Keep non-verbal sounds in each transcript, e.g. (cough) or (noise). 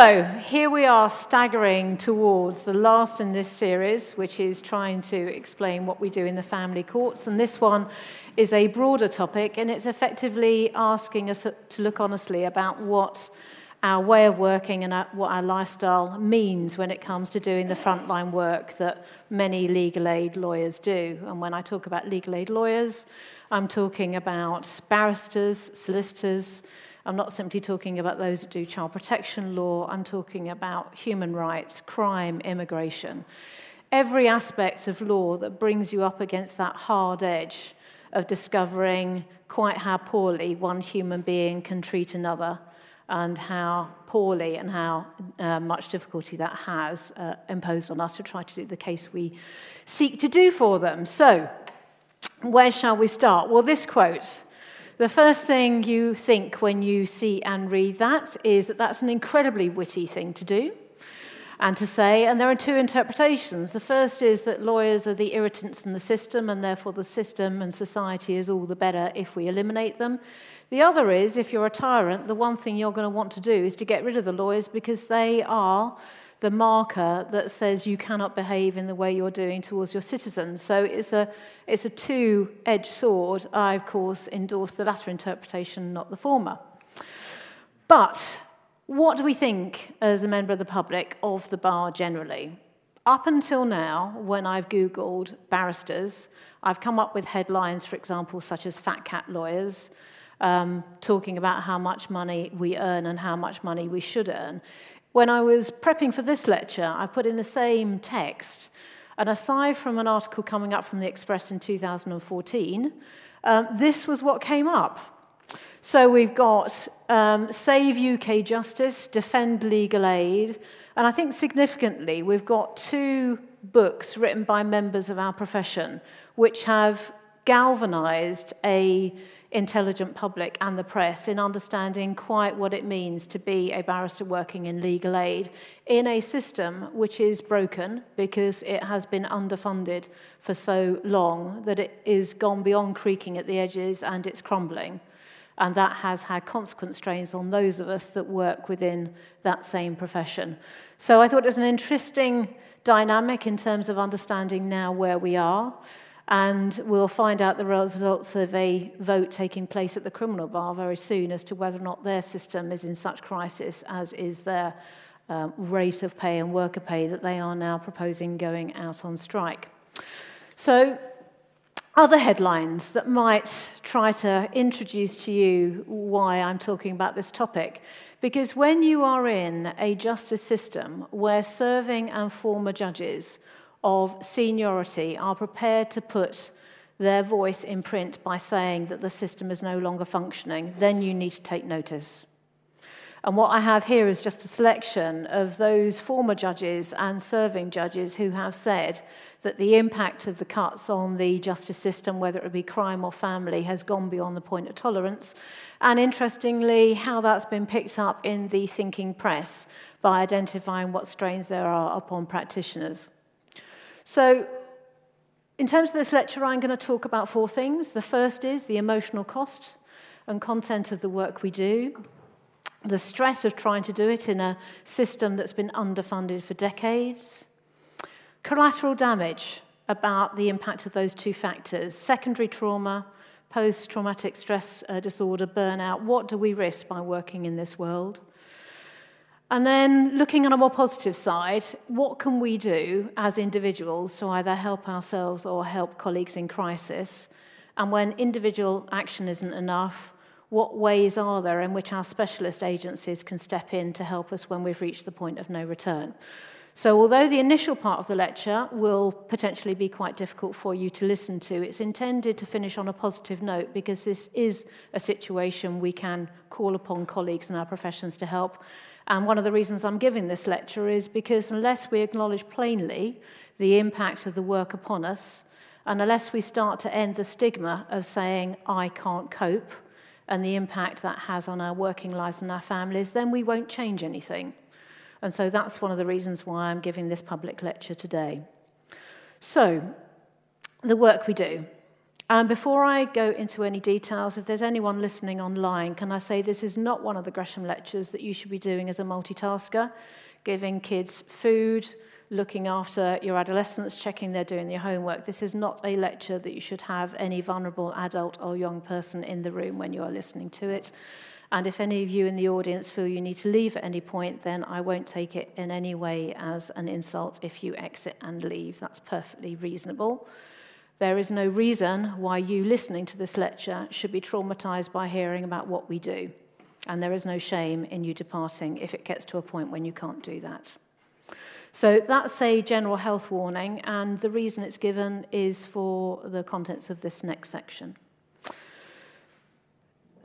So, here we are staggering towards the last in this series, which is trying to explain what we do in the family courts. And this one is a broader topic, and it's effectively asking us to look honestly about what our way of working and what our lifestyle means when it comes to doing the frontline work that many legal aid lawyers do. And when I talk about legal aid lawyers, I'm talking about barristers, solicitors, I'm not simply talking about those that do child protection law, I'm talking about human rights, crime, immigration. Every aspect of law that brings you up against that hard edge of discovering quite how poorly one human being can treat another and how poorly and how uh, much difficulty that has uh, imposed on us to try to do the case we seek to do for them. So, where shall we start? Well, this quote the first thing you think when you see and read that is that that's an incredibly witty thing to do and to say. And there are two interpretations. The first is that lawyers are the irritants in the system, and therefore the system and society is all the better if we eliminate them. The other is if you're a tyrant, the one thing you're going to want to do is to get rid of the lawyers because they are the marker that says you cannot behave in the way you're doing towards your citizens. So it's a, it's a two edged sword. I, of course, endorse the latter interpretation, not the former. But what do we think as a member of the public of the bar generally? Up until now, when I've Googled barristers, I've come up with headlines, for example, such as Fat Cat Lawyers, um, talking about how much money we earn and how much money we should earn. When I was prepping for this lecture, I put in the same text, and aside from an article coming up from the Express in 2014, um, this was what came up. So we've got um, Save UK Justice, Defend Legal Aid, and I think significantly, we've got two books written by members of our profession which have galvanized a intelligent public and the press in understanding quite what it means to be a barrister working in legal aid in a system which is broken because it has been underfunded for so long that it is gone beyond creaking at the edges and it's crumbling. And that has had consequent strains on those of us that work within that same profession. So I thought it was an interesting dynamic in terms of understanding now where we are. And we'll find out the results of a vote taking place at the criminal bar very soon as to whether or not their system is in such crisis as is their um, rate of pay and worker pay that they are now proposing going out on strike. So, other headlines that might try to introduce to you why I'm talking about this topic. Because when you are in a justice system where serving and former judges of seniority are prepared to put their voice in print by saying that the system is no longer functioning, then you need to take notice. And what I have here is just a selection of those former judges and serving judges who have said that the impact of the cuts on the justice system, whether it be crime or family, has gone beyond the point of tolerance. And interestingly, how that's been picked up in the thinking press by identifying what strains there are upon practitioners. So, in terms of this lecture, I'm going to talk about four things. The first is the emotional cost and content of the work we do, the stress of trying to do it in a system that's been underfunded for decades, collateral damage about the impact of those two factors, secondary trauma, post traumatic stress uh, disorder, burnout. What do we risk by working in this world? And then looking on a more positive side, what can we do as individuals to either help ourselves or help colleagues in crisis? And when individual action isn't enough, what ways are there in which our specialist agencies can step in to help us when we've reached the point of no return? So, although the initial part of the lecture will potentially be quite difficult for you to listen to, it's intended to finish on a positive note because this is a situation we can call upon colleagues in our professions to help. And one of the reasons I'm giving this lecture is because unless we acknowledge plainly the impact of the work upon us, and unless we start to end the stigma of saying, I can't cope, and the impact that has on our working lives and our families, then we won't change anything. And so that's one of the reasons why I'm giving this public lecture today. So, the work we do. And before I go into any details, if there's anyone listening online, can I say this is not one of the Gresham lectures that you should be doing as a multitasker, giving kids food, looking after your adolescents, checking they're doing their homework. This is not a lecture that you should have any vulnerable adult or young person in the room when you are listening to it. And if any of you in the audience feel you need to leave at any point, then I won't take it in any way as an insult if you exit and leave. That's perfectly reasonable. There is no reason why you listening to this lecture should be traumatized by hearing about what we do. And there is no shame in you departing if it gets to a point when you can't do that. So that's a general health warning, and the reason it's given is for the contents of this next section.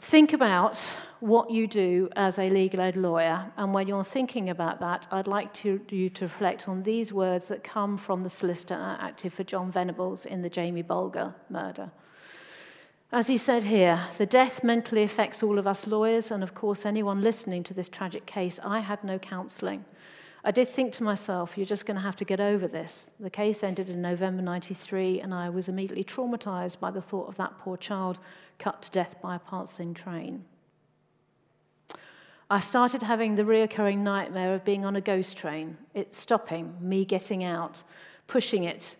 Think about what you do as a legal aid lawyer, and when you're thinking about that, I'd like to, you to reflect on these words that come from the solicitor active for Jon Venables in the Jamie Bulger murder. As he said here, the death mentally affects all of us lawyers, and of course, anyone listening to this tragic case. I had no counselling. I did think to myself, you're just going to have to get over this. The case ended in November 93, and I was immediately traumatized by the thought of that poor child cut to death by a passing train. I started having the reoccurring nightmare of being on a ghost train, it stopping, me getting out, pushing it,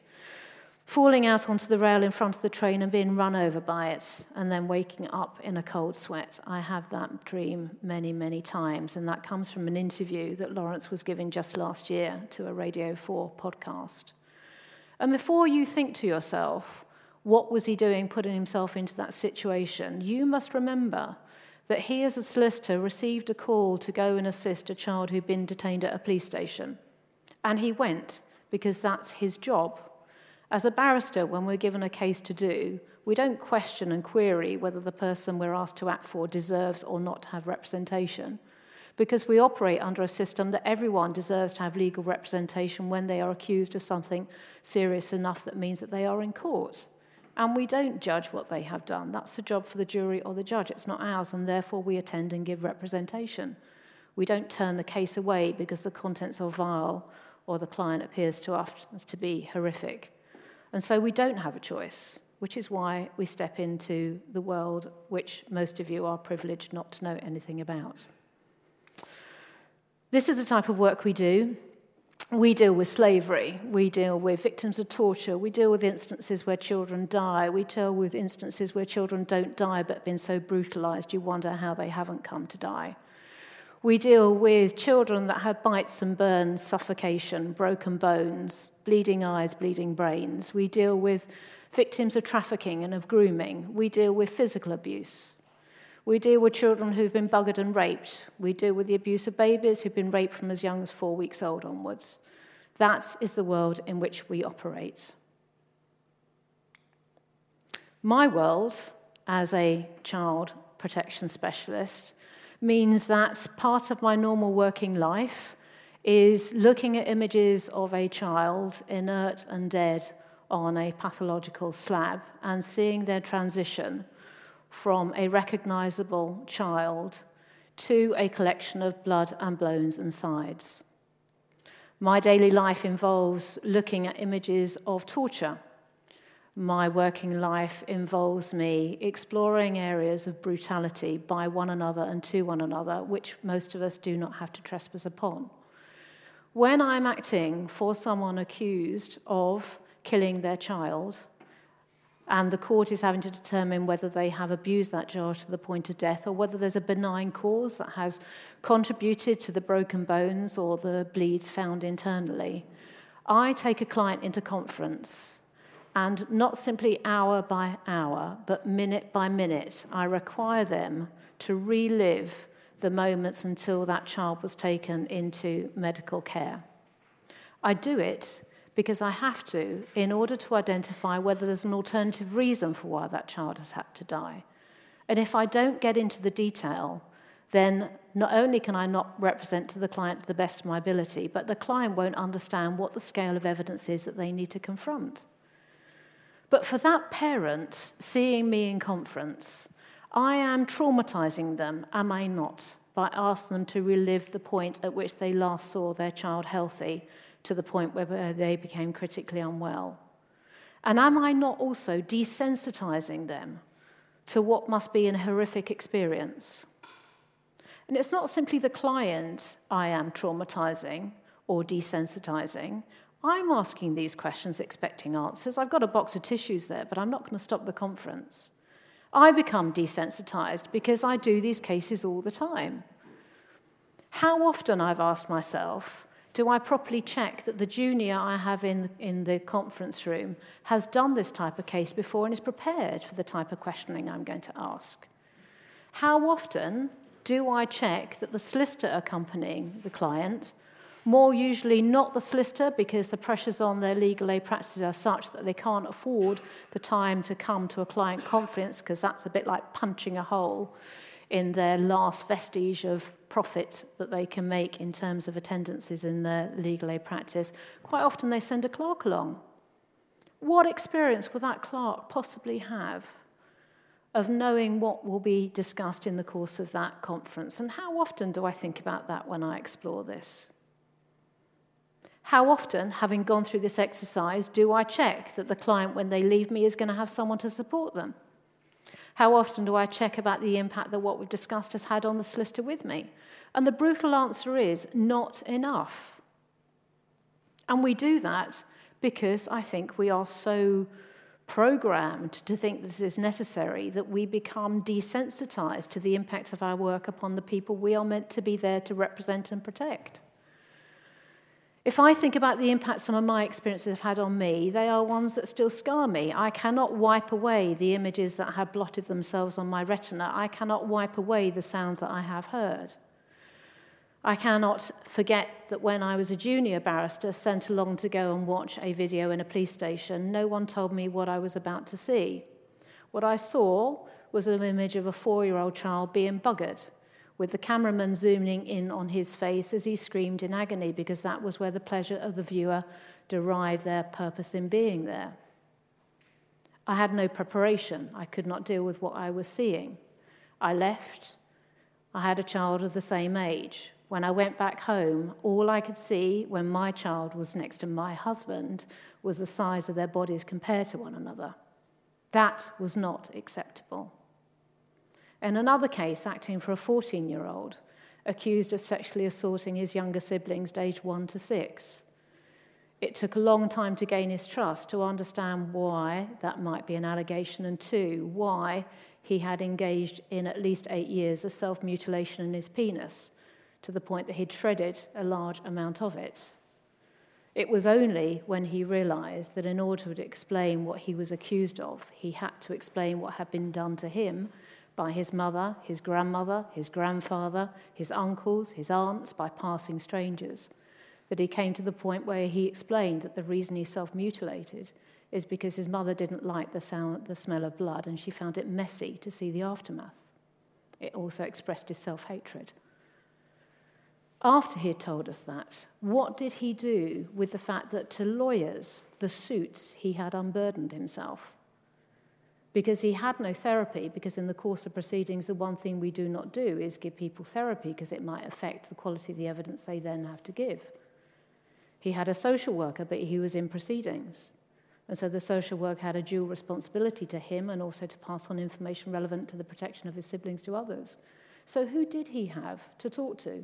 falling out onto the rail in front of the train and being run over by it, and then waking up in a cold sweat. I have that dream many, many times, and that comes from an interview that Laurence was giving just last year to a Radio 4 podcast. And before you think to yourself, what was he doing putting himself into that situation? You must remember that he, as a solicitor, received a call to go and assist a child who'd been detained at a police station. And he went because that's his job. As a barrister, when we're given a case to do, we don't question and query whether the person we're asked to act for deserves or not to have representation, because we operate under a system that everyone deserves to have legal representation when they are accused of something serious enough that means that they are in court. And we don't judge what they have done. That's the job for the jury or the judge. It's not ours, and therefore we attend and give representation. We don't turn the case away because the contents are vile or the client appears to us to be horrific. And so we don't have a choice, which is why we step into the world which most of you are privileged not to know anything about. This is the type of work we do we deal with slavery, we deal with victims of torture, we deal with instances where children die, we deal with instances where children don't die but have been so brutalized you wonder how they haven't come to die. We deal with children that have bites and burns, suffocation, broken bones, bleeding eyes, bleeding brains. We deal with victims of trafficking and of grooming. We deal with physical abuse. We deal with children who've been buggered and raped. We deal with the abuse of babies who've been raped from as young as four weeks old onwards. That is the world in which we operate. My world, as a child protection specialist, means that part of my normal working life is looking at images of a child inert and dead on a pathological slab and seeing their transition from a recognizable child to a collection of blood and bones and sides. My daily life involves looking at images of torture. My working life involves me exploring areas of brutality by one another and to one another, which most of us do not have to trespass upon. When I'm acting for someone accused of killing their child, and the court is having to determine whether they have abused that child to the point of death or whether there's a benign cause that has contributed to the broken bones or the bleeds found internally. I take a client into conference, and not simply hour by hour, but minute by minute, I require them to relive the moments until that child was taken into medical care. I do it because I have to in order to identify whether there's an alternative reason for why that child has had to die. And if I don't get into the detail, then not only can I not represent to the client to the best of my ability, but the client won't understand what the scale of evidence is that they need to confront. But for that parent seeing me in conference, I am traumatizing them, am I not, by asking them to relive the point at which they last saw their child healthy to the point where they became critically unwell. And am I not also desensitizing them to what must be a horrific experience? And it's not simply the client I am traumatizing or desensitizing. I'm asking these questions expecting answers. I've got a box of tissues there, but I'm not going to stop the conference. I become desensitized because I do these cases all the time. How often, I've asked myself, do I properly check that the junior I have in, in the conference room has done this type of case before and is prepared for the type of questioning I'm going to ask? How often do I check that the solicitor accompanying the client, more usually not the solicitor because the pressures on their legal aid practices are such that they can't afford the time to come to a client conference because that's a bit like punching a hole in their last vestige of profit that they can make in terms of attendances in their legal aid practice, quite often they send a clerk along. What experience will that clerk possibly have of knowing what will be discussed in the course of that conference? And how often do I think about that when I explore this? How often, having gone through this exercise, do I check that the client, when they leave me, is going to have someone to support them? How often do I check about the impact that what we've discussed has had on the solicitor with me? And the brutal answer is not enough. And we do that because I think we are so programmed to think this is necessary that we become desensitized to the impact of our work upon the people we are meant to be there to represent and protect. If I think about the impact some of my experiences have had on me, they are ones that still scar me. I cannot wipe away the images that have blotted themselves on my retina. I cannot wipe away the sounds that I have heard. I cannot forget that when I was a junior barrister sent along to go and watch a video in a police station, no one told me what I was about to see. What I saw was an image of a four year old child being buggered with the cameraman zooming in on his face as he screamed in agony because that was where the pleasure of the viewer derived their purpose in being there. I had no preparation. I could not deal with what I was seeing. I left. I had a child of the same age. When I went back home, all I could see when my child was next to my husband was the size of their bodies compared to one another. That was not acceptable. In another case, acting for a 14 year old accused of sexually assaulting his younger siblings, aged one to six. It took a long time to gain his trust to understand why that might be an allegation, and two, why he had engaged in at least eight years of self mutilation in his penis, to the point that he'd shredded a large amount of it. It was only when he realized that in order to explain what he was accused of, he had to explain what had been done to him by his mother, his grandmother, his grandfather, his uncles, his aunts, by passing strangers, that he came to the point where he explained that the reason he self mutilated is because his mother didn't like the, sound, the smell of blood and she found it messy to see the aftermath. It also expressed his self hatred. After he had told us that, what did he do with the fact that to lawyers, the suits, he had unburdened himself? Because he had no therapy, because in the course of proceedings, the one thing we do not do is give people therapy because it might affect the quality of the evidence they then have to give. He had a social worker, but he was in proceedings. And so the social worker had a dual responsibility to him and also to pass on information relevant to the protection of his siblings to others. So who did he have to talk to?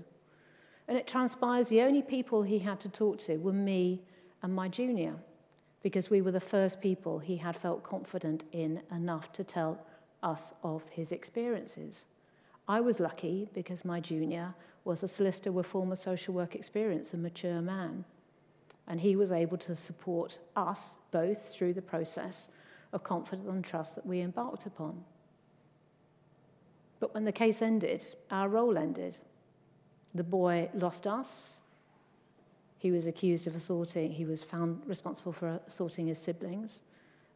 And it transpires the only people he had to talk to were me and my junior because we were the first people he had felt confident in enough to tell us of his experiences. I was lucky because my junior was a solicitor with former social work experience, a mature man. And he was able to support us both through the process of confidence and trust that we embarked upon. But when the case ended, our role ended. The boy lost us, he was accused of assaulting, he was found responsible for assaulting his siblings,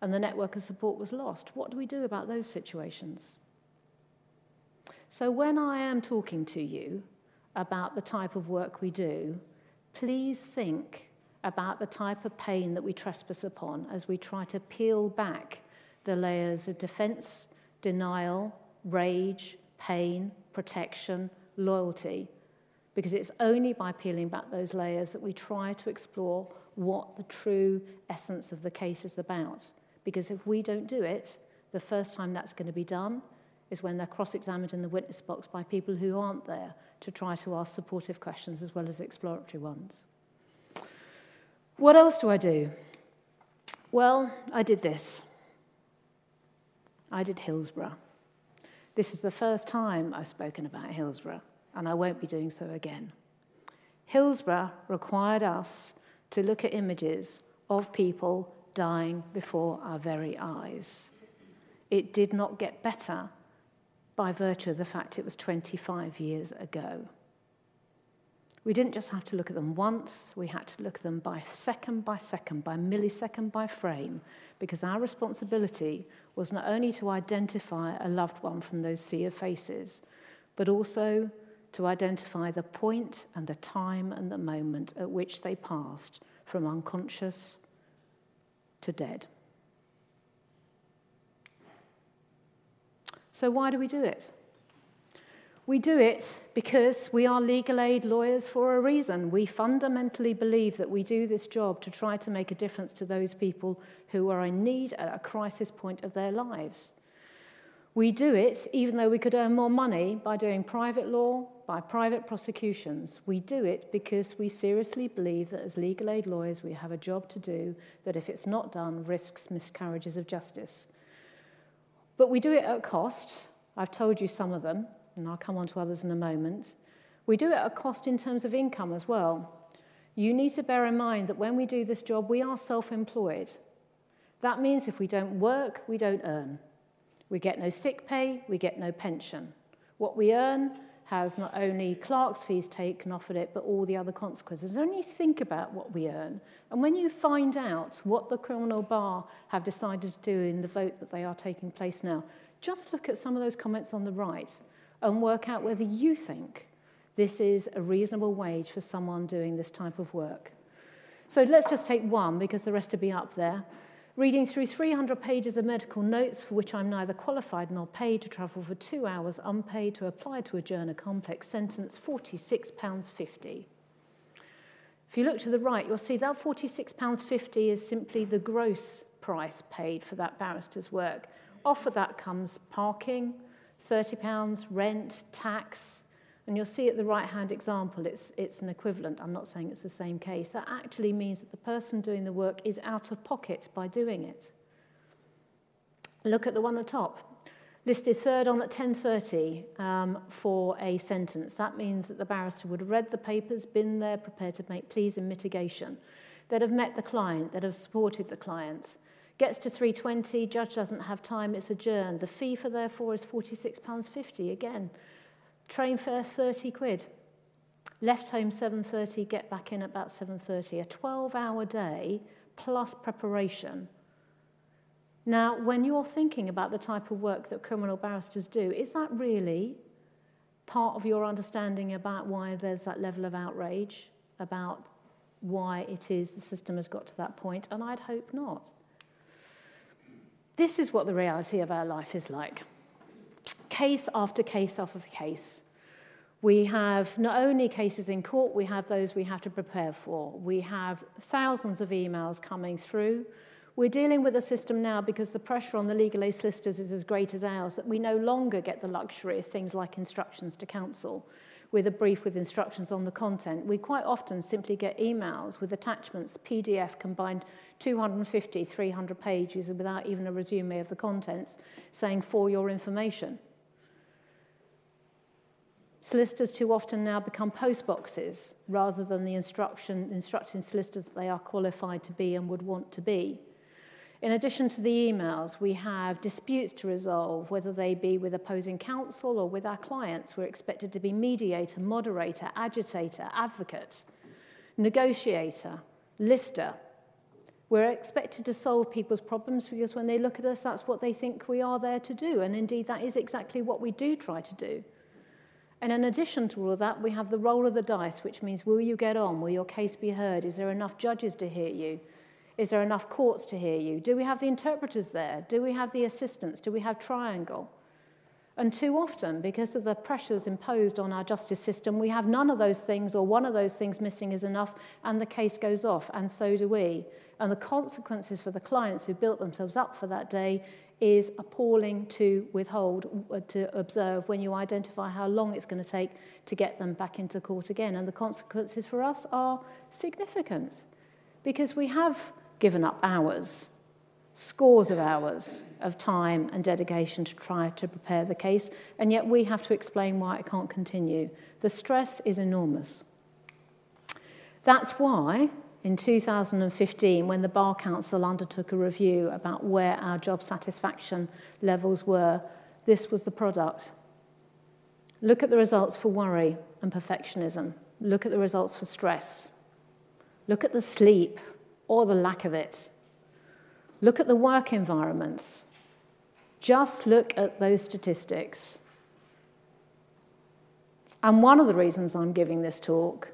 and the network of support was lost. What do we do about those situations? So, when I am talking to you about the type of work we do, please think about the type of pain that we trespass upon as we try to peel back the layers of defense, denial, rage, pain, protection, loyalty because it's only by peeling back those layers that we try to explore what the true essence of the case is about. Because if we don't do it, the first time that's going to be done is when they're cross examined in the witness box by people who aren't there to try to ask supportive questions as well as exploratory ones. What else do I do? Well, I did this. I did Hillsborough. This is the first time I've spoken about Hillsborough, and I won't be doing so again. Hillsborough required us to look at images of people dying before our very eyes. It did not get better by virtue of the fact it was 25 years ago. We didn't just have to look at them once, we had to look at them by second by second, by millisecond by frame, because our responsibility was not only to identify a loved one from those sea of faces, but also to identify the point and the time and the moment at which they passed from unconscious to dead. So, why do we do it? We do it because we are legal aid lawyers for a reason. We fundamentally believe that we do this job to try to make a difference to those people who are in need at a crisis point of their lives. We do it even though we could earn more money by doing private law, by private prosecutions. We do it because we seriously believe that as legal aid lawyers we have a job to do that, if it's not done, risks miscarriages of justice. But we do it at cost. I've told you some of them and I'll come on to others in a moment. We do it at cost in terms of income as well. You need to bear in mind that when we do this job, we are self employed. That means if we don't work, we don't earn. We get no sick pay, we get no pension. What we earn has not only clerk's fees taken off of it, but all the other consequences. Only think about what we earn. And when you find out what the criminal bar have decided to do in the vote that they are taking place now, just look at some of those comments on the right and work out whether you think this is a reasonable wage for someone doing this type of work. So let's just take one because the rest will be up there. Reading through 300 pages of medical notes for which I'm neither qualified nor paid to travel for two hours unpaid to apply to adjourn a complex sentence, £46.50. If you look to the right, you'll see that £46.50 is simply the gross price paid for that barrister's work. Off of that comes parking, £30, rent, tax, and you'll see at the right-hand example, it's, it's an equivalent. I'm not saying it's the same case. That actually means that the person doing the work is out of pocket by doing it. Look at the one at the top. Listed third on at 10.30 um, for a sentence. That means that the barrister would have read the papers, been there, prepared to make pleas in mitigation. They'd have met the client, they'd have supported the client. Gets to 320, judge doesn't have time, it's adjourned. The fee for therefore is £46.50. Again, train fare 30 quid. Left home 7.30, get back in about 7.30. A 12-hour day plus preparation. Now, when you're thinking about the type of work that criminal barristers do, is that really part of your understanding about why there's that level of outrage, about why it is the system has got to that point? And I'd hope not. This is what the reality of our life is like. Case after case after case. We have not only cases in court, we have those we have to prepare for. We have thousands of emails coming through. We're dealing with a system now because the pressure on the legal aid solicitors is as great as ours that we no longer get the luxury of things like instructions to counsel with a brief with instructions on the content. We quite often simply get emails with attachments, PDF combined 250, 300 pages without even a resume of the contents saying for your information. Solicitors too often now become post boxes rather than the instruction, instructing solicitors that they are qualified to be and would want to be. In addition to the emails, we have disputes to resolve, whether they be with opposing counsel or with our clients. We're expected to be mediator, moderator, agitator, advocate, negotiator, lister. We're expected to solve people's problems because when they look at us, that's what they think we are there to do. And indeed, that is exactly what we do try to do. And in addition to all of that, we have the roll of the dice, which means will you get on? Will your case be heard? Is there enough judges to hear you? Is there enough courts to hear you? Do we have the interpreters there? Do we have the assistants? Do we have triangle? And too often, because of the pressures imposed on our justice system, we have none of those things or one of those things missing is enough, and the case goes off, and so do we. And the consequences for the clients who built themselves up for that day is appalling to withhold, uh, to observe when you identify how long it's going to take to get them back into court again. And the consequences for us are significant because we have given up hours, scores of hours of time and dedication to try to prepare the case, and yet we have to explain why it can't continue. The stress is enormous. That's why in 2015, when the Bar Council undertook a review about where our job satisfaction levels were, this was the product. Look at the results for worry and perfectionism. Look at the results for stress. Look at the sleep or the lack of it. Look at the work environment. Just look at those statistics. And one of the reasons I'm giving this talk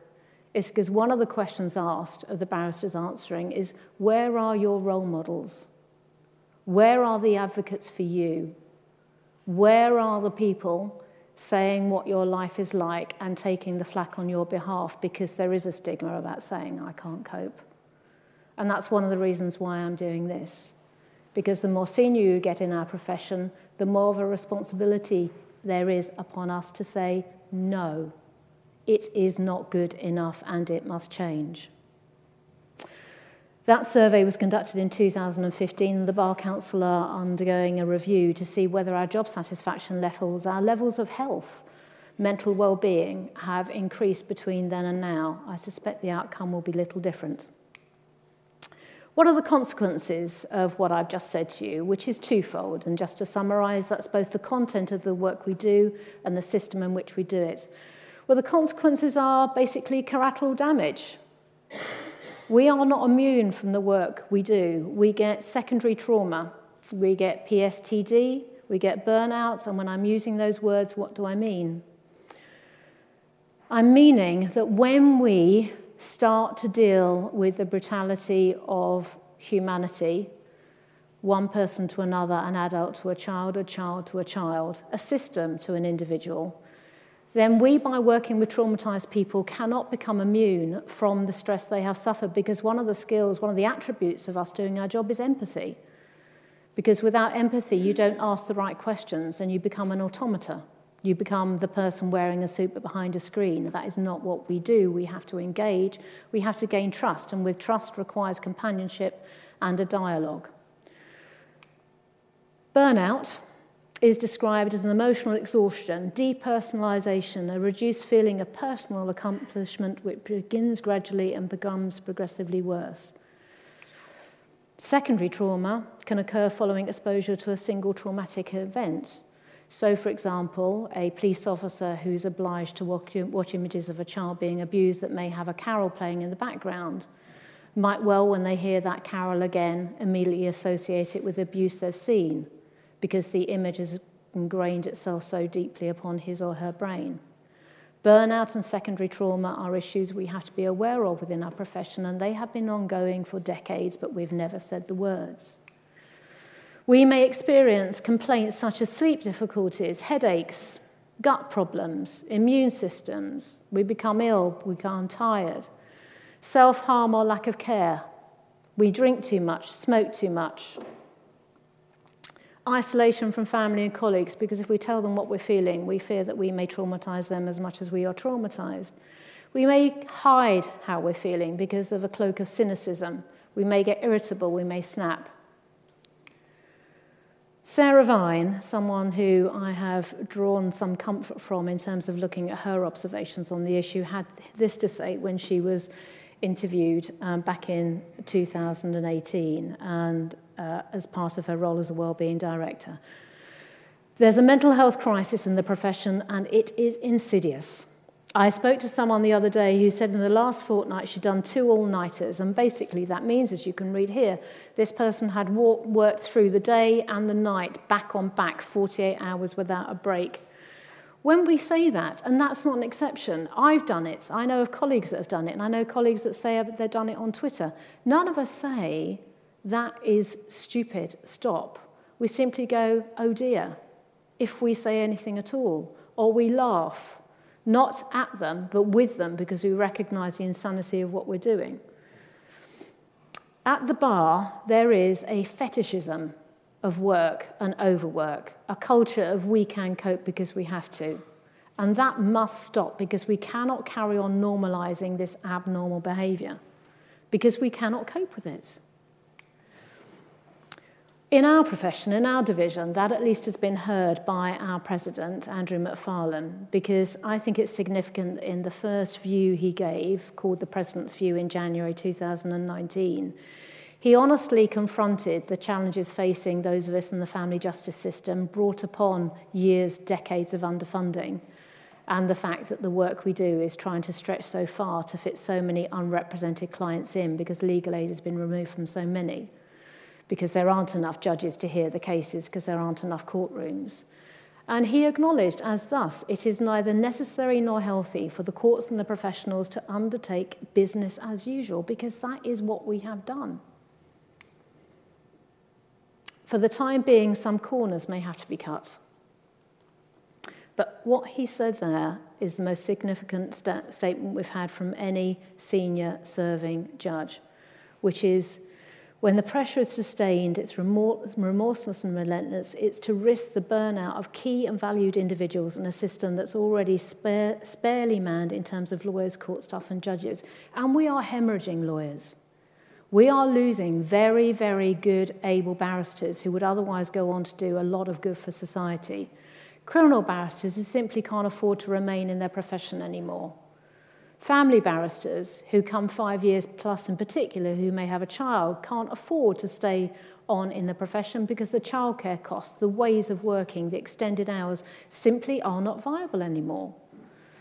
is because one of the questions asked of the barristers answering is where are your role models? Where are the advocates for you? Where are the people saying what your life is like and taking the flak on your behalf because there is a stigma about saying, I can't cope? And that's one of the reasons why I'm doing this. Because the more senior you get in our profession, the more of a responsibility there is upon us to say no it is not good enough and it must change. That survey was conducted in 2015. The Bar Council are undergoing a review to see whether our job satisfaction levels, our levels of health, mental well-being have increased between then and now. I suspect the outcome will be little different. What are the consequences of what I've just said to you, which is twofold? And just to summarize, that's both the content of the work we do and the system in which we do it. Well, the consequences are basically collateral damage. We are not immune from the work we do. We get secondary trauma, we get PSTD, we get burnout, and when I'm using those words, what do I mean? I'm meaning that when we start to deal with the brutality of humanity, one person to another, an adult to a child, a child to a child, a system to an individual, then we, by working with traumatized people, cannot become immune from the stress they have suffered because one of the skills, one of the attributes of us doing our job is empathy. Because without empathy, you don't ask the right questions and you become an automata. You become the person wearing a suit but behind a screen. That is not what we do. We have to engage, we have to gain trust, and with trust requires companionship and a dialogue. Burnout is described as an emotional exhaustion, depersonalization, a reduced feeling of personal accomplishment which begins gradually and becomes progressively worse. Secondary trauma can occur following exposure to a single traumatic event. So, for example, a police officer who's obliged to watch images of a child being abused that may have a carol playing in the background might well, when they hear that carol again, immediately associate it with abuse they've seen because the image has ingrained itself so deeply upon his or her brain. Burnout and secondary trauma are issues we have to be aware of within our profession, and they have been ongoing for decades, but we've never said the words. We may experience complaints such as sleep difficulties, headaches, gut problems, immune systems. We become ill, we become tired, self harm or lack of care. We drink too much, smoke too much, isolation from family and colleagues, because if we tell them what we're feeling, we fear that we may traumatize them as much as we are traumatized. We may hide how we're feeling because of a cloak of cynicism. We may get irritable, we may snap. Sarah Vine, someone who I have drawn some comfort from in terms of looking at her observations on the issue, had this to say when she was interviewed um, back in 2018. And uh, as part of her role as a wellbeing director. There's a mental health crisis in the profession, and it is insidious. I spoke to someone the other day who said in the last fortnight she'd done two all nighters, and basically that means, as you can read here, this person had walk, worked through the day and the night, back on back, 48 hours without a break. When we say that, and that's not an exception, I've done it, I know of colleagues that have done it, and I know colleagues that say they've done it on Twitter. None of us say that is stupid. Stop. We simply go, oh dear. if we say anything at all, or we laugh, not at them, but with them because we recognize the insanity of what we're doing. At the bar, there is a fetishism of work and overwork, a culture of we can cope because we have to. And that must stop because we cannot carry on normalizing this abnormal behavior because we cannot cope with it. In our profession, in our division, that at least has been heard by our president, Andrew McFarlane, because I think it's significant in the first view he gave, called the President's View in January 2019. He honestly confronted the challenges facing those of us in the family justice system brought upon years, decades of underfunding, and the fact that the work we do is trying to stretch so far to fit so many unrepresented clients in because legal aid has been removed from so many because there aren't enough judges to hear the cases because there aren't enough courtrooms. And he acknowledged as thus, it is neither necessary nor healthy for the courts and the professionals to undertake business as usual because that is what we have done. For the time being, some corners may have to be cut. But what he said there is the most significant st statement we've had from any senior serving judge, which is when the pressure is sustained, it's remorseless and relentless. It's to risk the burnout of key and valued individuals in a system that's already spare, sparely manned in terms of lawyers, court staff, and judges. And we are hemorrhaging lawyers. We are losing very, very good, able barristers who would otherwise go on to do a lot of good for society. Criminal barristers who simply can't afford to remain in their profession anymore. Family barristers who come five years plus in particular, who may have a child, can't afford to stay on in the profession because the childcare costs, the ways of working, the extended hours simply are not viable anymore.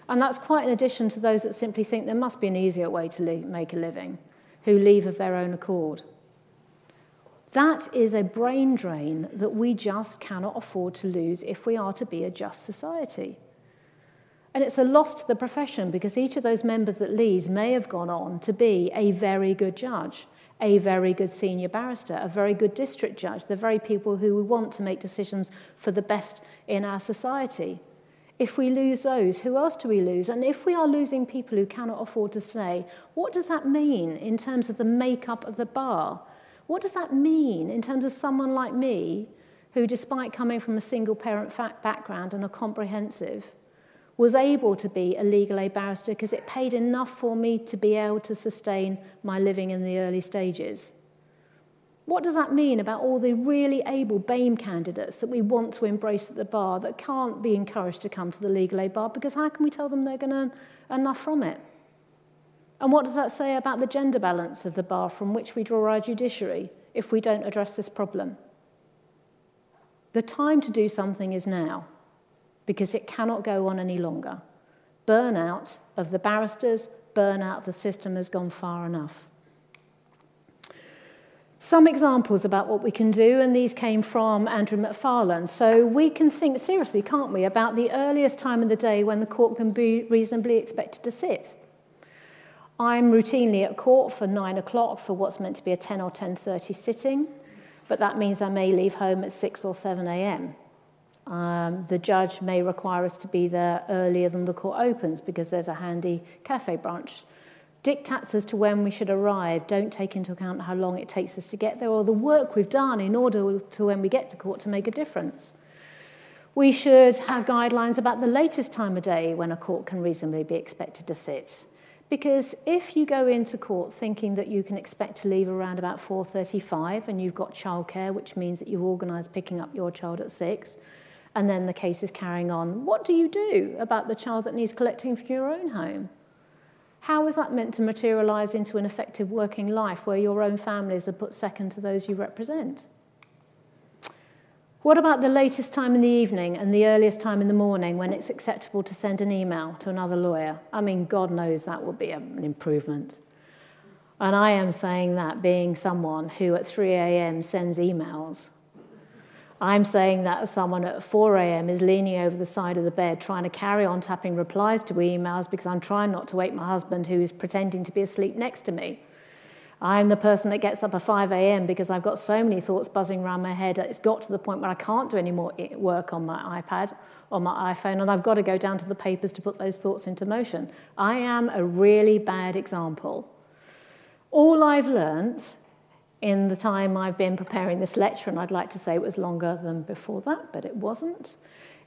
And that's quite in addition to those that simply think there must be an easier way to make a living, who leave of their own accord. That is a brain drain that we just cannot afford to lose if we are to be a just society. And it's a loss to the profession because each of those members that leaves may have gone on to be a very good judge, a very good senior barrister, a very good district judge, the very people who we want to make decisions for the best in our society. If we lose those, who else do we lose? And if we are losing people who cannot afford to stay, what does that mean in terms of the makeup of the bar? What does that mean in terms of someone like me, who, despite coming from a single parent background and a comprehensive, was able to be a legal aid barrister because it paid enough for me to be able to sustain my living in the early stages. What does that mean about all the really able BAME candidates that we want to embrace at the bar that can't be encouraged to come to the legal aid bar because how can we tell them they're going to earn enough from it? And what does that say about the gender balance of the bar from which we draw our judiciary if we don't address this problem? The time to do something is now because it cannot go on any longer. Burnout of the barristers, burnout of the system has gone far enough. Some examples about what we can do, and these came from Andrew McFarlane. So we can think seriously, can't we, about the earliest time of the day when the court can be reasonably expected to sit. I'm routinely at court for nine o'clock for what's meant to be a 10 or 10.30 sitting, but that means I may leave home at 6 or 7 a.m. Um, the judge may require us to be there earlier than the court opens because there's a handy cafe branch. Dictats as to when we should arrive don't take into account how long it takes us to get there or the work we've done in order to when we get to court to make a difference. We should have guidelines about the latest time of day when a court can reasonably be expected to sit. Because if you go into court thinking that you can expect to leave around about 4.35 and you've got childcare, which means that you've organised picking up your child at 6, and then the case is carrying on. What do you do about the child that needs collecting from your own home? How is that meant to materialise into an effective working life where your own families are put second to those you represent? What about the latest time in the evening and the earliest time in the morning when it's acceptable to send an email to another lawyer? I mean, God knows that would be an improvement. And I am saying that being someone who at 3 a.m. sends emails I'm saying that someone at 4 a.m. is leaning over the side of the bed trying to carry on tapping replies to emails because I'm trying not to wake my husband who is pretending to be asleep next to me. I'm the person that gets up at 5 a.m. because I've got so many thoughts buzzing around my head. That it's got to the point where I can't do any more work on my iPad or my iPhone, and I've got to go down to the papers to put those thoughts into motion. I am a really bad example. All I've learned in the time I've been preparing this lecture, and I'd like to say it was longer than before that, but it wasn't,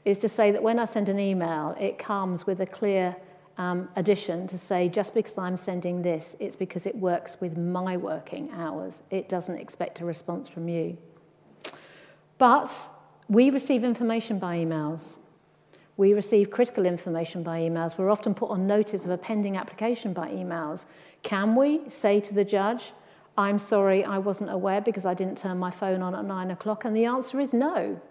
is to say that when I send an email, it comes with a clear um, addition to say just because I'm sending this, it's because it works with my working hours. It doesn't expect a response from you. But we receive information by emails. We receive critical information by emails. We're often put on notice of a pending application by emails. Can we say to the judge, I'm sorry, I wasn't aware because I didn't turn my phone on at nine o'clock? And the answer is no.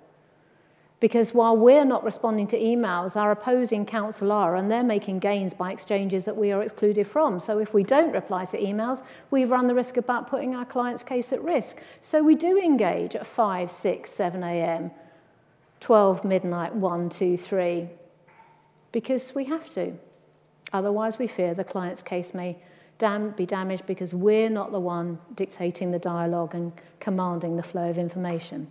Because while we're not responding to emails, our opposing counsel are, and they're making gains by exchanges that we are excluded from. So if we don't reply to emails, we run the risk about putting our client's case at risk. So we do engage at 5, 6, 7 a.m., 12 midnight, 1, 2, 3, because we have to. Otherwise, we fear the client's case may dam- be damaged because we're not the one dictating the dialogue and commanding the flow of information.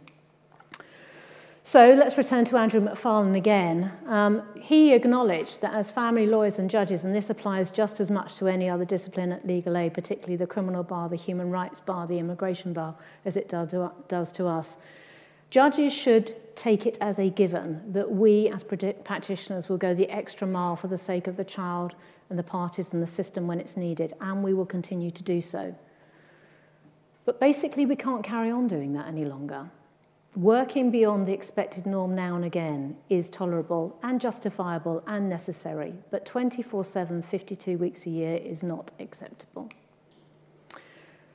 So let's return to Andrew McFarlane again. Um, he acknowledged that as family lawyers and judges, and this applies just as much to any other discipline at legal aid, particularly the criminal bar, the human rights bar, the immigration bar, as it does to us, judges should take it as a given that we as practitioners will go the extra mile for the sake of the child and the parties and the system when it's needed, and we will continue to do so. But basically, we can't carry on doing that any longer. Working beyond the expected norm now and again is tolerable and justifiable and necessary, but 24 7, 52 weeks a year is not acceptable.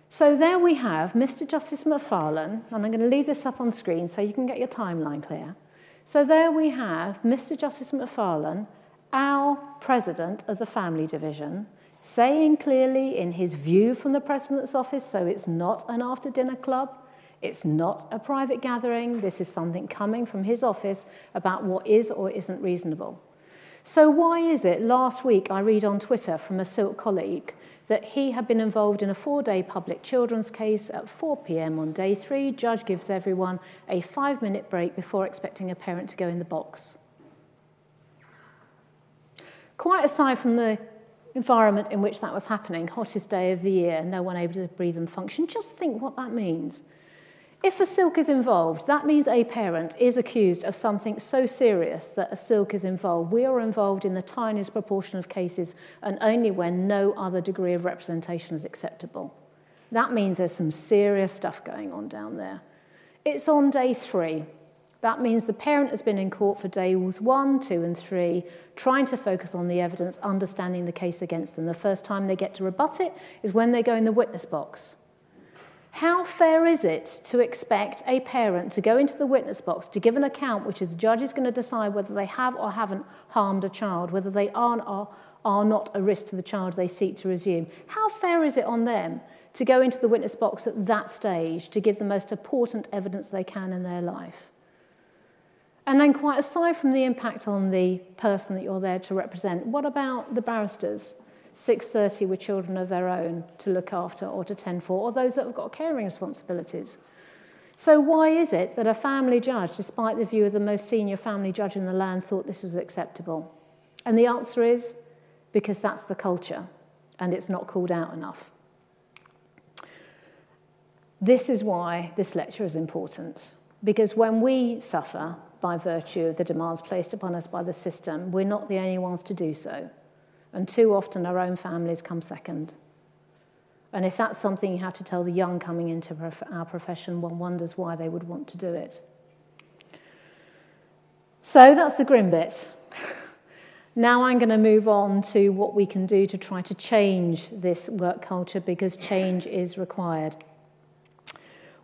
So there we have Mr. Justice McFarlane, and I'm going to leave this up on screen so you can get your timeline clear. So there we have Mr. Justice McFarlane, our president of the Family Division, saying clearly in his view from the President's office, so it's not an after dinner club, it's not a private gathering. This is something coming from his office about what is or isn't reasonable. So, why is it last week I read on Twitter from a Silk colleague that he had been involved in a four day public children's case at 4 pm on day three? Judge gives everyone a five minute break before expecting a parent to go in the box. Quite aside from the environment in which that was happening, hottest day of the year, no one able to breathe and function, just think what that means. If a silk is involved, that means a parent is accused of something so serious that a silk is involved. We are involved in the tiniest proportion of cases and only when no other degree of representation is acceptable. That means there's some serious stuff going on down there. It's on day three. That means the parent has been in court for days one, two, and three, trying to focus on the evidence, understanding the case against them. The first time they get to rebut it is when they go in the witness box. How fair is it to expect a parent to go into the witness box to give an account which the judge is going to decide whether they have or haven't harmed a child, whether they are or are not a risk to the child they seek to resume? How fair is it on them to go into the witness box at that stage to give the most important evidence they can in their life? And then, quite aside from the impact on the person that you're there to represent, what about the barristers? 6.30 with children of their own to look after or to tend for, or those that have got caring responsibilities. So why is it that a family judge, despite the view of the most senior family judge in the land, thought this was acceptable? And the answer is because that's the culture and it's not called out enough. This is why this lecture is important, because when we suffer by virtue of the demands placed upon us by the system, we're not the only ones to do so. And too often our own families come second. And if that's something you have to tell the young coming into our profession, one wonders why they would want to do it. So that's the grim bit. (laughs) now I'm going to move on to what we can do to try to change this work culture because change is required.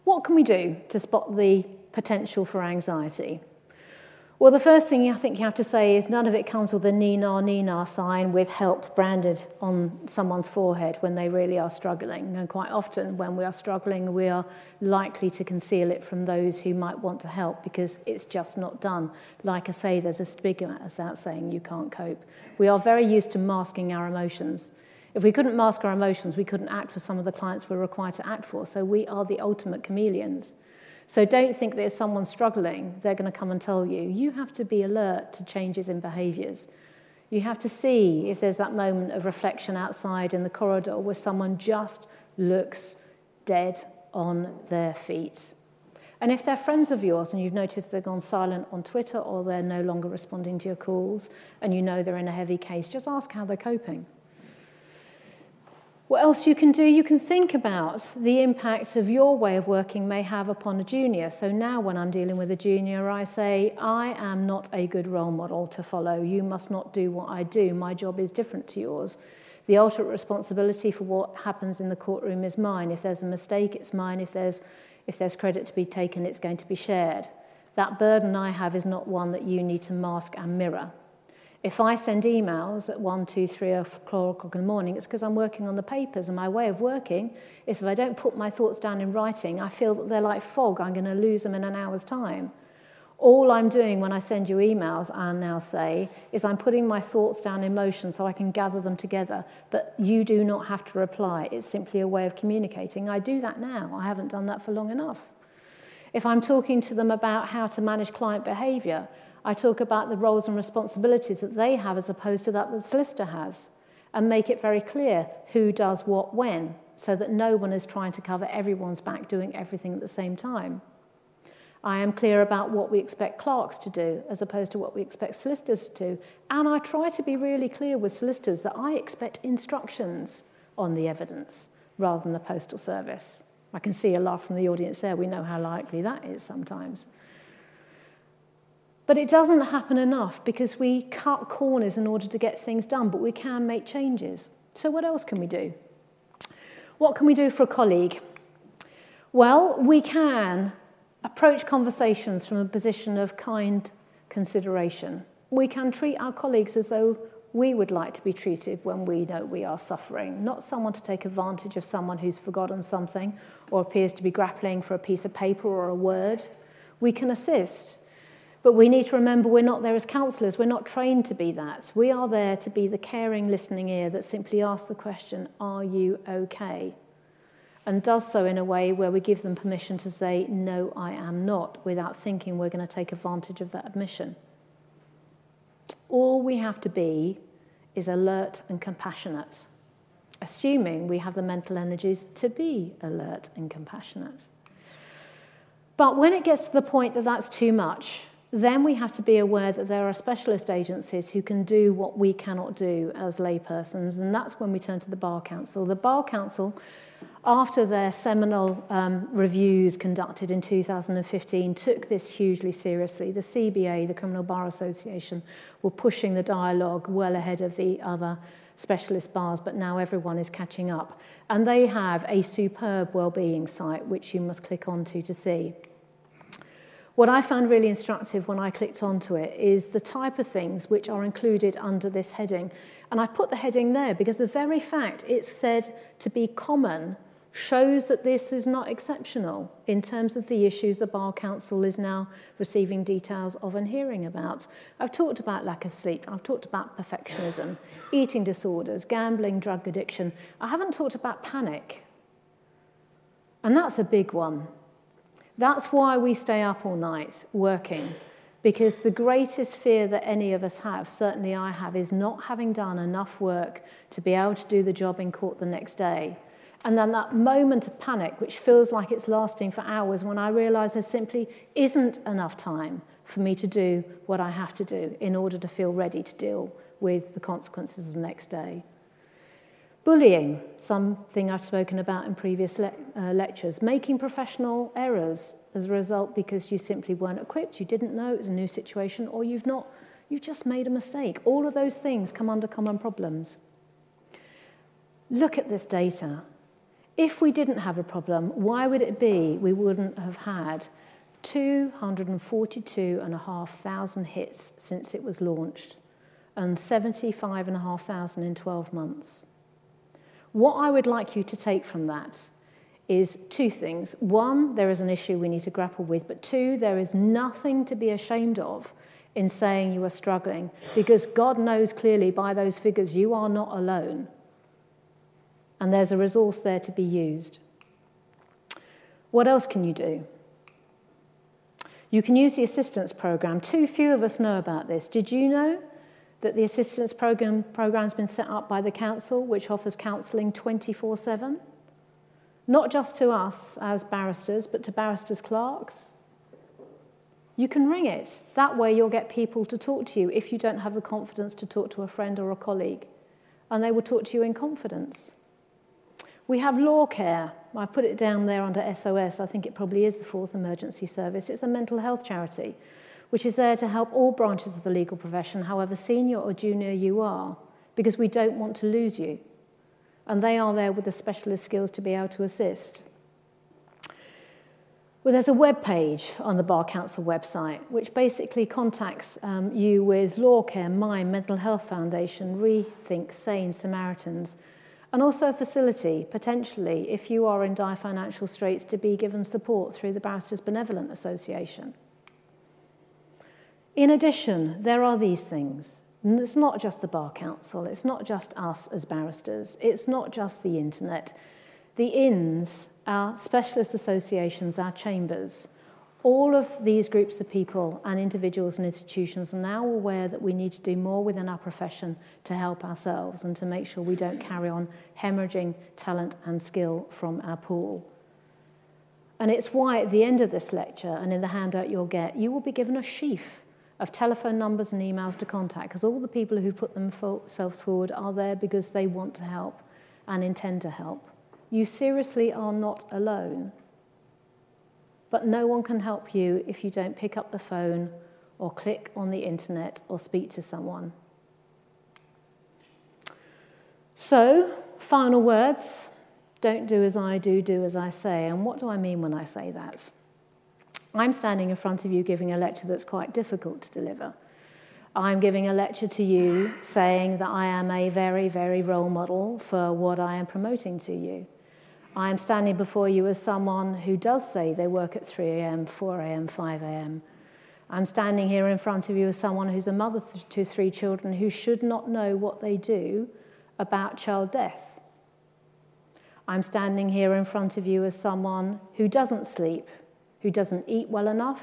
What can we do to spot the potential for anxiety? Well, the first thing I think you have to say is none of it comes with a Nina Nina sign with help branded on someone's forehead when they really are struggling. And quite often, when we are struggling, we are likely to conceal it from those who might want to help because it's just not done. Like I say, there's a stigma about saying you can't cope. We are very used to masking our emotions. If we couldn't mask our emotions, we couldn't act for some of the clients we're required to act for. So we are the ultimate chameleons. So don't think that if someone's struggling, they're going to come and tell you. You have to be alert to changes in behaviors. You have to see if there's that moment of reflection outside in the corridor where someone just looks dead on their feet. And if they're friends of yours and you've noticed they've gone silent on Twitter or they're no longer responding to your calls and you know they're in a heavy case, just ask how they're coping. What else you can do? You can think about the impact of your way of working may have upon a junior. So now, when I'm dealing with a junior, I say, I am not a good role model to follow. You must not do what I do. My job is different to yours. The ultimate responsibility for what happens in the courtroom is mine. If there's a mistake, it's mine. If there's if there's credit to be taken, it's going to be shared. That burden I have is not one that you need to mask and mirror. If I send emails at 1, 2, 3 o'clock in the morning, it's because I'm working on the papers. And my way of working is if I don't put my thoughts down in writing, I feel that they're like fog. I'm going to lose them in an hour's time. All I'm doing when I send you emails, I now say, is I'm putting my thoughts down in motion so I can gather them together. But you do not have to reply. It's simply a way of communicating. I do that now. I haven't done that for long enough. If I'm talking to them about how to manage client behavior, I talk about the roles and responsibilities that they have as opposed to that the solicitor has, and make it very clear who does what when, so that no one is trying to cover everyone's back doing everything at the same time. I am clear about what we expect clerks to do as opposed to what we expect solicitors to do. And I try to be really clear with solicitors that I expect instructions on the evidence rather than the postal service. I can see a laugh from the audience there. We know how likely that is sometimes. But it doesn't happen enough because we cut corners in order to get things done, but we can make changes. So, what else can we do? What can we do for a colleague? Well, we can approach conversations from a position of kind consideration. We can treat our colleagues as though we would like to be treated when we know we are suffering, not someone to take advantage of someone who's forgotten something or appears to be grappling for a piece of paper or a word. We can assist. But we need to remember we're not there as counsellors. We're not trained to be that. We are there to be the caring, listening ear that simply asks the question, Are you okay? and does so in a way where we give them permission to say, No, I am not, without thinking we're going to take advantage of that admission. All we have to be is alert and compassionate, assuming we have the mental energies to be alert and compassionate. But when it gets to the point that that's too much, then we have to be aware that there are specialist agencies who can do what we cannot do as laypersons, and that's when we turn to the Bar Council. The Bar Council after their seminal um, reviews conducted in 2015, took this hugely seriously. The CBA, the Criminal Bar Association, were pushing the dialogue well ahead of the other specialist bars, but now everyone is catching up. And they have a superb well-being site, which you must click onto to see. What I found really instructive when I clicked onto it is the type of things which are included under this heading. And I put the heading there because the very fact it's said to be common shows that this is not exceptional in terms of the issues the Bar Council is now receiving details of and hearing about. I've talked about lack of sleep, I've talked about perfectionism, eating disorders, gambling, drug addiction. I haven't talked about panic. And that's a big one. That's why we stay up all night working, because the greatest fear that any of us have, certainly I have, is not having done enough work to be able to do the job in court the next day and then that moment of panic, which feels like it's lasting for hours, when I realize there simply isn't enough time for me to do what I have to do in order to feel ready to deal with the consequences of the next day. Bullying, something I've spoken about in previous le uh, lectures. Making professional errors as a result because you simply weren't equipped, you didn't know it was a new situation, or you've not, you just made a mistake. All of those things come under common problems. Look at this data. If we didn't have a problem, why would it be we wouldn't have had 242,500 hits since it was launched and 75,500 in 12 months? What I would like you to take from that is two things. One, there is an issue we need to grapple with, but two, there is nothing to be ashamed of in saying you are struggling because God knows clearly by those figures you are not alone. and there's a resource there to be used. What else can you do? You can use the assistance program. Too few of us know about this. Did you know that the assistance program program's been set up by the council, which offers counselling 24 7? Not just to us as barristers, but to barristers' clerks. You can ring it. That way, you'll get people to talk to you if you don't have the confidence to talk to a friend or a colleague, and they will talk to you in confidence. We have law care. I put it down there under SOS. I think it probably is the fourth emergency service. It's a mental health charity which is there to help all branches of the legal profession, however senior or junior you are, because we don't want to lose you. And they are there with the specialist skills to be able to assist. Well, there's a web page on the Bar Council website which basically contacts um, you with Law Care, Mind, Mental Health Foundation, Rethink, Sane, Samaritans, and also a facility, potentially, if you are in dire financial straits, to be given support through the Barristers Benevolent Association. In addition, there are these things. It's not just the Bar Council, it's not just us as barristers, it's not just the internet. The inns, our specialist associations, our chambers, all of these groups of people and individuals and institutions are now aware that we need to do more within our profession to help ourselves and to make sure we don't carry on hemorrhaging talent and skill from our pool. And it's why at the end of this lecture and in the handout you'll get, you will be given a sheaf of telephone numbers and emails to contact because all the people who put themselves forward are there because they want to help and intend to help. You seriously are not alone. But no one can help you if you don't pick up the phone or click on the internet or speak to someone. So, final words don't do as I do, do as I say. And what do I mean when I say that? I'm standing in front of you giving a lecture that's quite difficult to deliver. I'm giving a lecture to you saying that I am a very, very role model for what I am promoting to you. I am standing before you as someone who does say they work at 3 a.m., 4 a.m., 5 a.m. I'm standing here in front of you as someone who's a mother to three children who should not know what they do about child death. I'm standing here in front of you as someone who doesn't sleep, who doesn't eat well enough,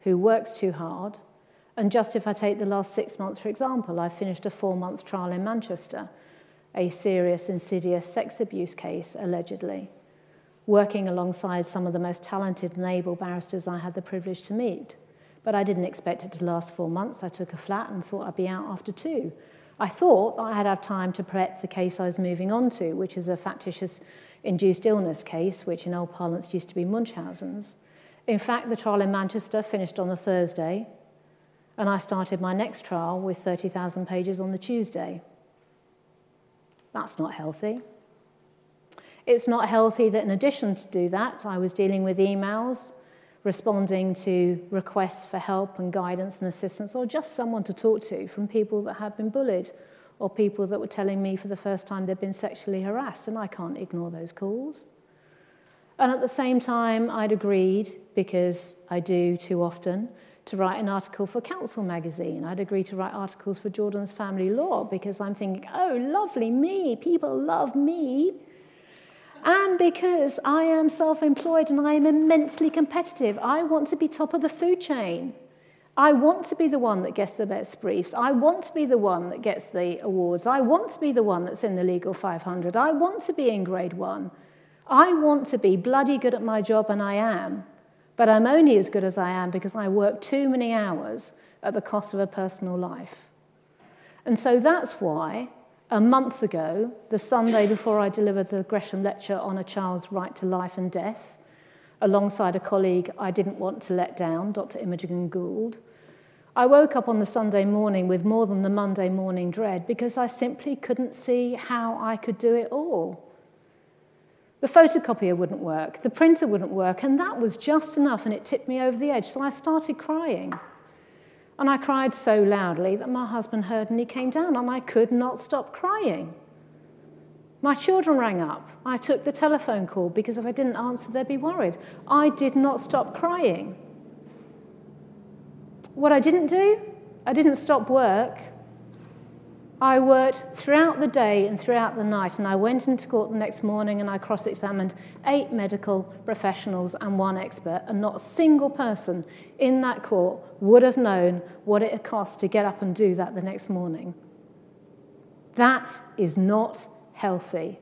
who works too hard. And just if I take the last six months, for example, I finished a four month trial in Manchester a serious, insidious sex abuse case, allegedly, working alongside some of the most talented and able barristers I had the privilege to meet. But I didn't expect it to last four months. I took a flat and thought I'd be out after two. I thought that I'd have time to prep the case I was moving on to, which is a factitious induced illness case, which in old parlance used to be Munchausen's. In fact, the trial in Manchester finished on the Thursday, and I started my next trial with 30,000 pages on the Tuesday. That's not healthy. It's not healthy that in addition to do that, I was dealing with emails, responding to requests for help and guidance and assistance, or just someone to talk to from people that had been bullied, or people that were telling me for the first time they'd been sexually harassed, and I can't ignore those calls. And at the same time, I'd agreed, because I do too often, to write an article for Counsel magazine. I'd agree to write articles for Jordan's Family Law because I'm thinking, oh, lovely, me, people love me. And because I am self employed and I am immensely competitive, I want to be top of the food chain. I want to be the one that gets the best briefs. I want to be the one that gets the awards. I want to be the one that's in the Legal 500. I want to be in grade one. I want to be bloody good at my job, and I am. But I'm only as good as I am because I work too many hours at the cost of a personal life. And so that's why a month ago, the Sunday before I delivered the Gresham lecture on a child's right to life and death, alongside a colleague I didn't want to let down, Dr. Imogen Goold, I woke up on the Sunday morning with more than the Monday morning dread because I simply couldn't see how I could do it all. The photocopier wouldn't work, the printer wouldn't work, and that was just enough, and it tipped me over the edge. So I started crying. And I cried so loudly that my husband heard and he came down, and I could not stop crying. My children rang up. I took the telephone call because if I didn't answer, they'd be worried. I did not stop crying. What I didn't do, I didn't stop work. I worked throughout the day and throughout the night, and I went into court the next morning and I cross examined eight medical professionals and one expert, and not a single person in that court would have known what it had cost to get up and do that the next morning. That is not healthy.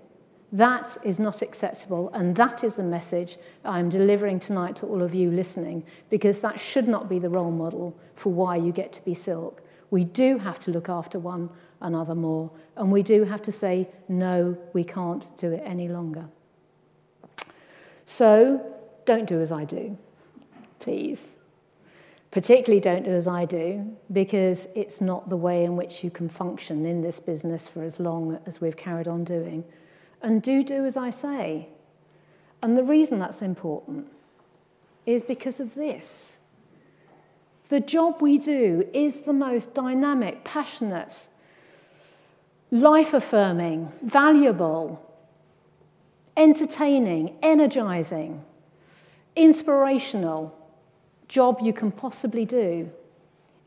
That is not acceptable, and that is the message I'm delivering tonight to all of you listening, because that should not be the role model for why you get to be silk. We do have to look after one another more. And we do have to say, no, we can't do it any longer. So don't do as I do, please. Particularly don't do as I do, because it's not the way in which you can function in this business for as long as we've carried on doing. And do do as I say. And the reason that's important is because of this. The job we do is the most dynamic, passionate, life affirming, valuable, entertaining, energizing, inspirational job you can possibly do.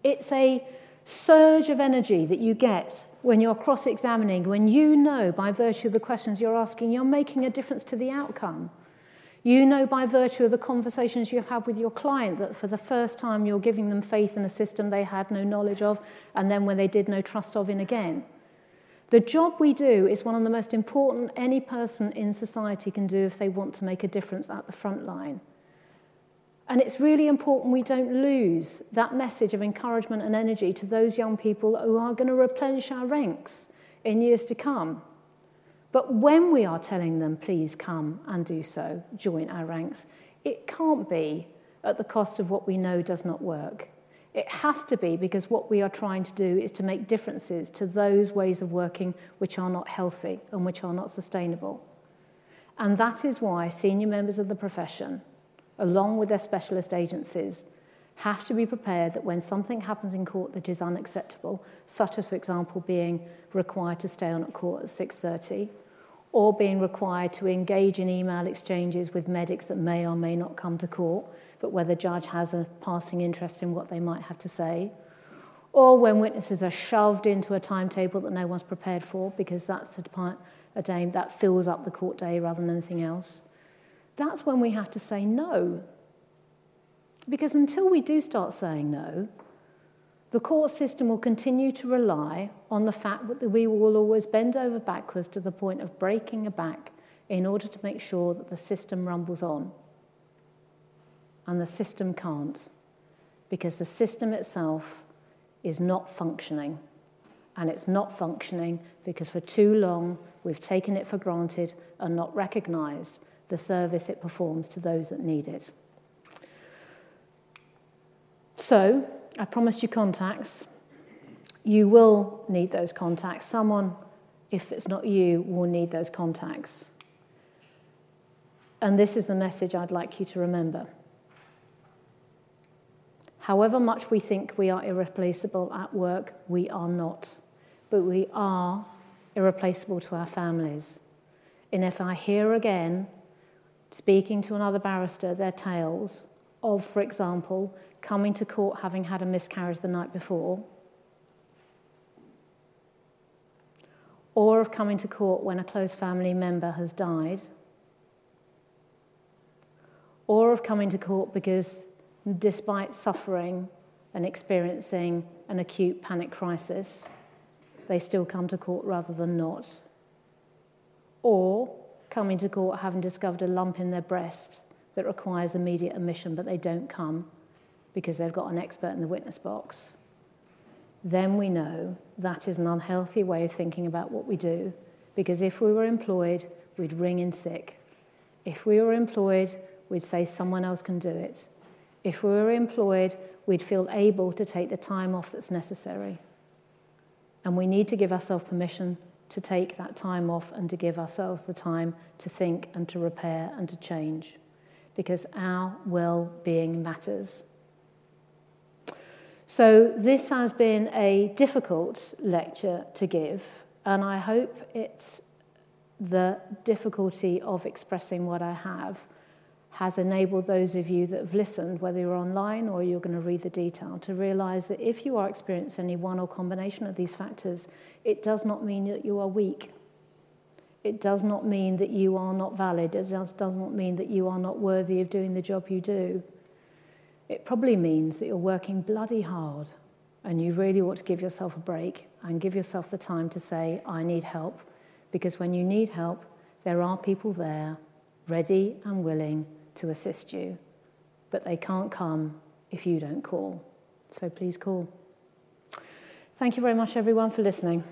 It's a surge of energy that you get when you're cross examining, when you know by virtue of the questions you're asking, you're making a difference to the outcome. You know by virtue of the conversations you have with your client that for the first time you're giving them faith in a system they had no knowledge of, and then when they did, no trust of in again. The job we do is one of the most important any person in society can do if they want to make a difference at the front line. And it's really important we don't lose that message of encouragement and energy to those young people who are going to replenish our ranks in years to come. But when we are telling them, please come and do so, join our ranks, it can't be at the cost of what we know does not work. It has to be because what we are trying to do is to make differences to those ways of working which are not healthy and which are not sustainable. And that is why senior members of the profession, along with their specialist agencies, have to be prepared that when something happens in court that is unacceptable, such as, for example, being required to stay on at court at 6.30, or being required to engage in email exchanges with medics that may or may not come to court, but where the judge has a passing interest in what they might have to say, or when witnesses are shoved into a timetable that no one's prepared for because that's the part a day that fills up the court day rather than anything else. That's when we have to say no. Because until we do start saying no, the court system will continue to rely on the fact that we will always bend over backwards to the point of breaking a back in order to make sure that the system rumbles on and the system can't because the system itself is not functioning. And it's not functioning because for too long we've taken it for granted and not recognized the service it performs to those that need it. So, I promised you contacts. You will need those contacts. Someone, if it's not you, will need those contacts. And this is the message I'd like you to remember. However much we think we are irreplaceable at work, we are not. But we are irreplaceable to our families. And if I hear again, speaking to another barrister, their tales of, for example, coming to court having had a miscarriage the night before, or of coming to court when a close family member has died, or of coming to court because despite suffering and experiencing an acute panic crisis, they still come to court rather than not. Or coming to court having discovered a lump in their breast that requires immediate admission, but they don't come because they've got an expert in the witness box. Then we know that is an unhealthy way of thinking about what we do, because if we were employed, we'd ring in sick. If we were employed, we'd say someone else can do it. If we were employed, we'd feel able to take the time off that's necessary. And we need to give ourselves permission to take that time off and to give ourselves the time to think and to repair and to change because our well being matters. So, this has been a difficult lecture to give, and I hope it's the difficulty of expressing what I have has enabled those of you that have listened, whether you're online or you're going to read the detail, to realize that if you are experiencing any one or combination of these factors, it does not mean that you are weak. It does not mean that you are not valid. It does, not mean that you are not worthy of doing the job you do. It probably means that you're working bloody hard and you really ought to give yourself a break and give yourself the time to say, I need help. Because when you need help, there are people there ready and willing to assist you, but they can't come if you don't call. So please call. Thank you very much, everyone, for listening.